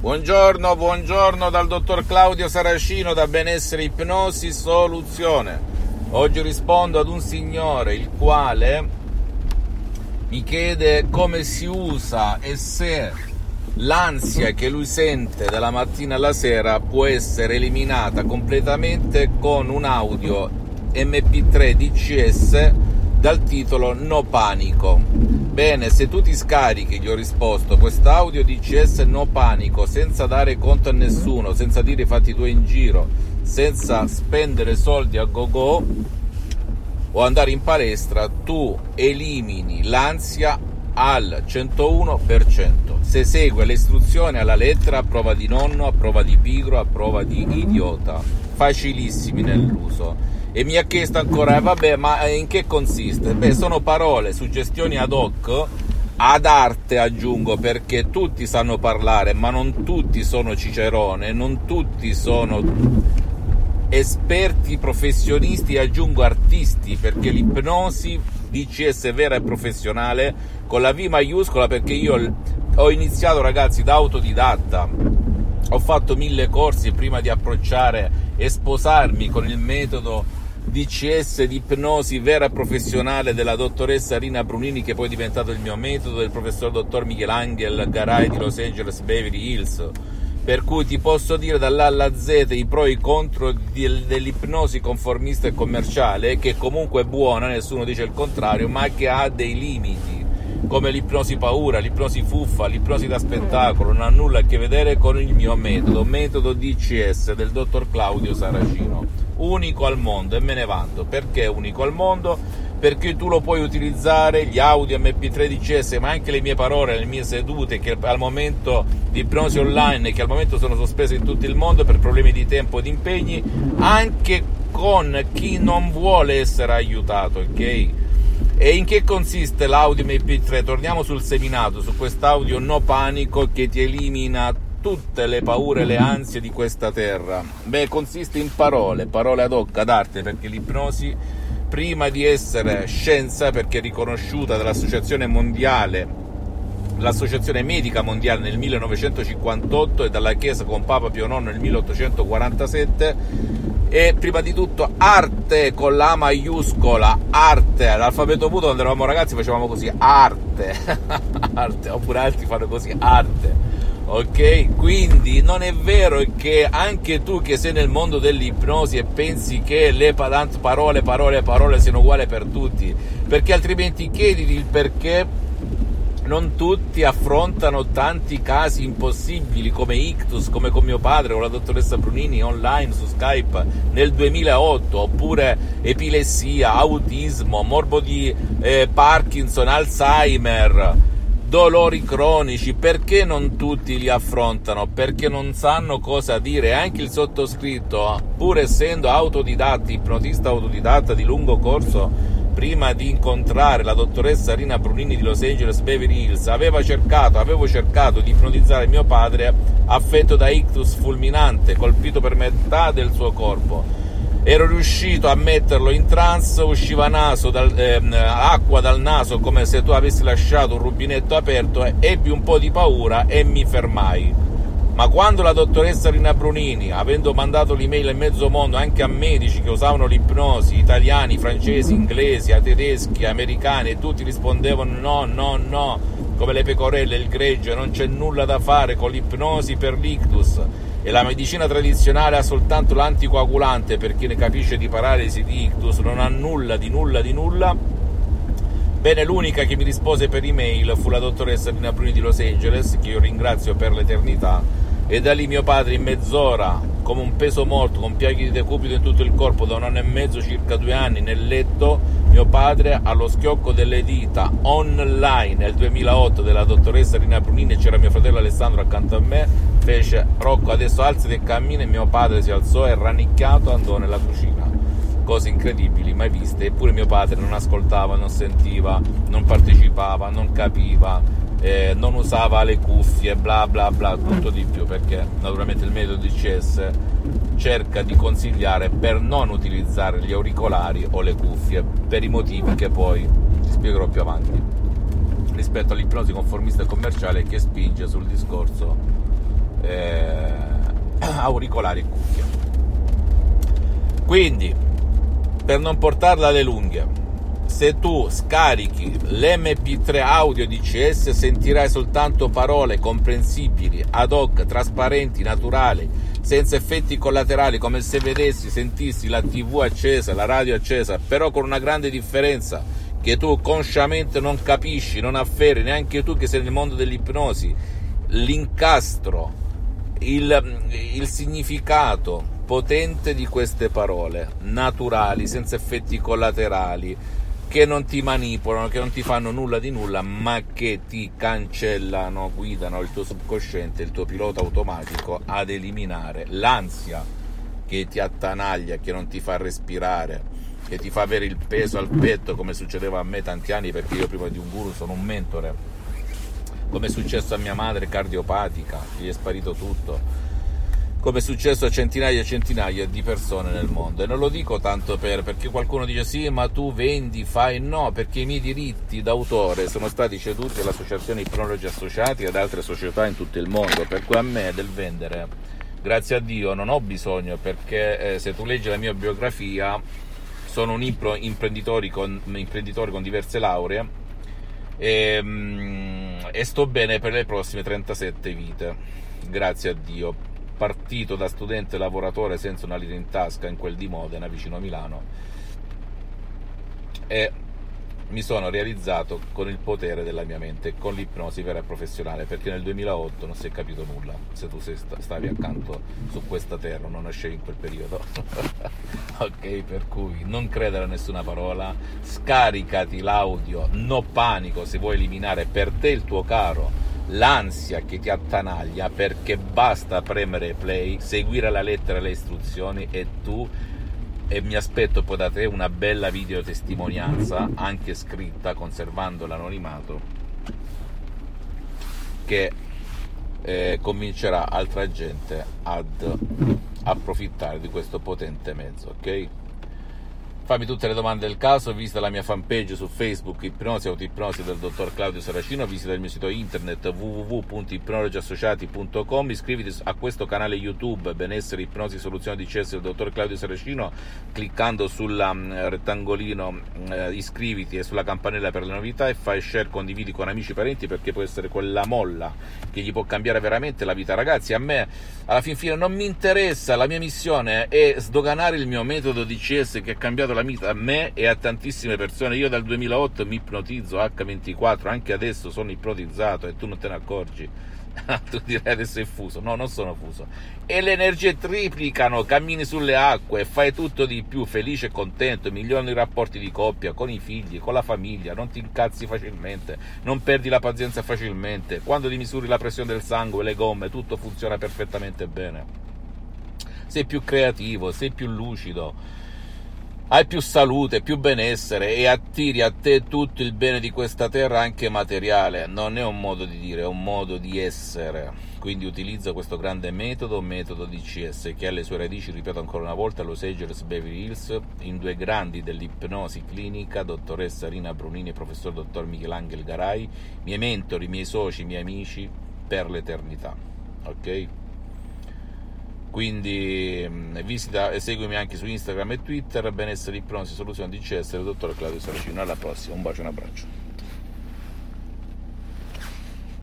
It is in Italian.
Buongiorno, buongiorno dal dottor Claudio Saracino da Benessere Ipnosi Soluzione. Oggi rispondo ad un signore il quale mi chiede come si usa e se l'ansia che lui sente dalla mattina alla sera può essere eliminata completamente con un audio MP3 DCS dal titolo No Panico. Bene, se tu ti scarichi, gli ho risposto, quest'audio DCS No Panico senza dare conto a nessuno, senza dire i fatti tuoi in giro, senza spendere soldi a go go o andare in palestra, tu elimini l'ansia al 101%. Se segui le istruzioni alla lettera, a prova di nonno, a prova di pigro, a prova di idiota, facilissimi nell'uso e mi ha chiesto ancora, eh, vabbè, ma in che consiste? Beh, sono parole, suggestioni ad hoc, ad arte aggiungo, perché tutti sanno parlare, ma non tutti sono cicerone, non tutti sono esperti, professionisti, aggiungo artisti, perché l'ipnosi DCS vera e professionale con la V maiuscola perché io ho iniziato ragazzi da autodidatta ho fatto mille corsi prima di approcciare e sposarmi con il metodo DCS di ipnosi vera professionale della dottoressa Rina Brunini che poi è diventato il mio metodo del professor dottor Michelangelo Garay di Los Angeles Beverly Hills. Per cui ti posso dire dall'A alla Z i pro e i contro dell'ipnosi conformista e commerciale che comunque è buona, nessuno dice il contrario ma che ha dei limiti come l'ipnosi paura, l'ipnosi fuffa, l'ipnosi da spettacolo, non ha nulla a che vedere con il mio metodo, metodo DCS del dottor Claudio Saracino, unico al mondo e me ne vanto. Perché unico al mondo? Perché tu lo puoi utilizzare, gli audio MP3 DCS, ma anche le mie parole, le mie sedute che al momento di ipnosi online, che al momento sono sospese in tutto il mondo per problemi di tempo e di impegni, anche con chi non vuole essere aiutato, ok? E in che consiste l'audio MP3? Torniamo sul seminato, su quest'audio no panico che ti elimina tutte le paure e le ansie di questa terra. Beh, consiste in parole, parole ad hoc, ad arte, perché l'ipnosi, prima di essere scienza, perché riconosciuta dall'Associazione Mondiale, l'Associazione Medica Mondiale nel 1958 e dalla Chiesa con Papa Pio IX nel 1847, e prima di tutto arte con la maiuscola, arte, l'alfabeto muto quando eravamo ragazzi facevamo così, arte, arte, oppure altri fanno così, arte. Ok? Quindi non è vero che anche tu che sei nel mondo dell'ipnosi e pensi che le parole, parole, parole siano uguali per tutti, perché altrimenti chiediti il perché non tutti affrontano tanti casi impossibili come ictus, come con mio padre o la dottoressa Brunini online su Skype nel 2008, oppure epilessia, autismo, morbo di eh, Parkinson, Alzheimer, dolori cronici, perché non tutti li affrontano? Perché non sanno cosa dire. Anche il sottoscritto, pur essendo autodidatta, ipnotista autodidatta di lungo corso, prima di incontrare la dottoressa Rina Brunini di Los Angeles Beverly Hills, aveva cercato, avevo cercato di ipnotizzare mio padre affetto da ictus fulminante, colpito per metà del suo corpo. Ero riuscito a metterlo in trance, usciva dal, eh, acqua dal naso come se tu avessi lasciato un rubinetto aperto, ebbi un po' di paura e mi fermai. Ma quando la dottoressa Rina Brunini, avendo mandato l'email in mezzo mondo anche a medici che usavano l'ipnosi, italiani, francesi, inglesi, tedeschi, americani, e tutti rispondevano no, no, no, come le pecorelle, il gregge, non c'è nulla da fare con l'ipnosi per l'ictus e la medicina tradizionale ha soltanto l'anticoagulante per chi ne capisce di paralisi di ictus, non ha nulla di nulla di nulla. Bene, l'unica che mi rispose per email fu la dottoressa Nina Bruni di Los Angeles, che io ringrazio per l'eternità, e da lì mio padre in mezz'ora, come un peso morto, con piaghe di decupito in tutto il corpo, da un anno e mezzo, circa due anni, nel letto, mio padre allo schiocco delle dita, online, nel 2008, della dottoressa Rina Brunini, c'era mio fratello Alessandro accanto a me, fece Rocco adesso alzati e cammina e mio padre si alzò e rannicchiato andò nella cucina. Cose incredibili mai viste, eppure mio padre non ascoltava, non sentiva, non partecipava, non capiva, eh, non usava le cuffie, bla bla bla, tutto di più, perché naturalmente il metodo DCS cerca di consigliare per non utilizzare gli auricolari o le cuffie, per i motivi che poi ti spiegherò più avanti, rispetto all'ipnosi conformista e commerciale che spinge sul discorso eh, auricolari e cuffie. Quindi, per non portarla alle lunghe, se tu scarichi l'MP3 audio DCS sentirai soltanto parole comprensibili, ad hoc, trasparenti, naturali, senza effetti collaterali, come se vedessi, sentissi la TV accesa, la radio accesa, però con una grande differenza che tu consciamente non capisci, non afferri, neanche tu che sei nel mondo dell'ipnosi, l'incastro, il, il significato potente di queste parole, naturali, senza effetti collaterali, che non ti manipolano, che non ti fanno nulla di nulla, ma che ti cancellano, guidano il tuo subconsciente, il tuo pilota automatico ad eliminare l'ansia che ti attanaglia, che non ti fa respirare, che ti fa avere il peso al petto come succedeva a me tanti anni perché io prima di un guru sono un mentore. Come è successo a mia madre cardiopatica gli è sparito tutto come è successo a centinaia e centinaia di persone nel mondo. E non lo dico tanto per, perché qualcuno dice sì ma tu vendi fai. No perché i miei diritti d'autore sono stati ceduti all'associazione Ipnologi Associati e ad altre società in tutto il mondo. Per cui a me del vendere grazie a Dio non ho bisogno perché eh, se tu leggi la mia biografia sono un imprenditore con, imprenditore con diverse lauree e, mm, e sto bene per le prossime 37 vite, grazie a Dio. Partito da studente lavoratore senza una lira in tasca in quel di Modena, vicino a Milano, e mi sono realizzato con il potere della mia mente, con l'ipnosi vera e professionale, perché nel 2008 non si è capito nulla, se tu stavi accanto su questa terra, non nascevi in quel periodo. ok, per cui non credere a nessuna parola, scaricati l'audio, no panico se vuoi eliminare per te il tuo caro l'ansia che ti attanaglia perché basta premere play, seguire la lettera le istruzioni e tu e mi aspetto poi da te una bella videotestimonianza, anche scritta, conservando l'anonimato, che eh, convincerà altra gente ad approfittare di questo potente mezzo, ok? Fammi tutte le domande del caso, visita la mia fanpage su Facebook Ipnosi Autoipnosi del dottor Claudio Saracino, visita il mio sito internet www.ipnologiassociati.com, iscriviti a questo canale YouTube Benessere Ipnosi Soluzione di CS del dottor Claudio Saracino cliccando sul um, rettangolino eh, iscriviti e sulla campanella per le novità e fai share, condividi con amici e parenti perché può essere quella molla che gli può cambiare veramente la vita. Ragazzi, a me alla fin fine non mi interessa, la mia missione è sdoganare il mio metodo di CS che ha cambiato la la, a me e a tantissime persone. Io dal 2008 mi ipnotizzo H24, anche adesso sono ipnotizzato e tu non te ne accorgi. tu direi adesso è fuso. No, non sono fuso. E le energie triplicano, cammini sulle acque, fai tutto di più, felice e contento, migliorano i rapporti di coppia, con i figli, con la famiglia, non ti incazzi facilmente, non perdi la pazienza facilmente. Quando ti misuri la pressione del sangue, le gomme, tutto funziona perfettamente bene. Sei più creativo, sei più lucido hai più salute, più benessere e attiri a te tutto il bene di questa terra, anche materiale. Non è un modo di dire, è un modo di essere. Quindi utilizza questo grande metodo, metodo DCS, che ha le sue radici, ripeto ancora una volta, a Los Angeles, Beverly Hills, in due grandi dell'ipnosi clinica, dottoressa Rina Brunini e professor dottor Michelangelo Garai, miei mentori, miei soci, miei amici per l'eternità. Ok? Quindi mm, visita e seguimi anche su Instagram e Twitter. Benessere ipnosi soluzione DCS del dottor Claudio Saracino. Alla prossima. Un bacio e un abbraccio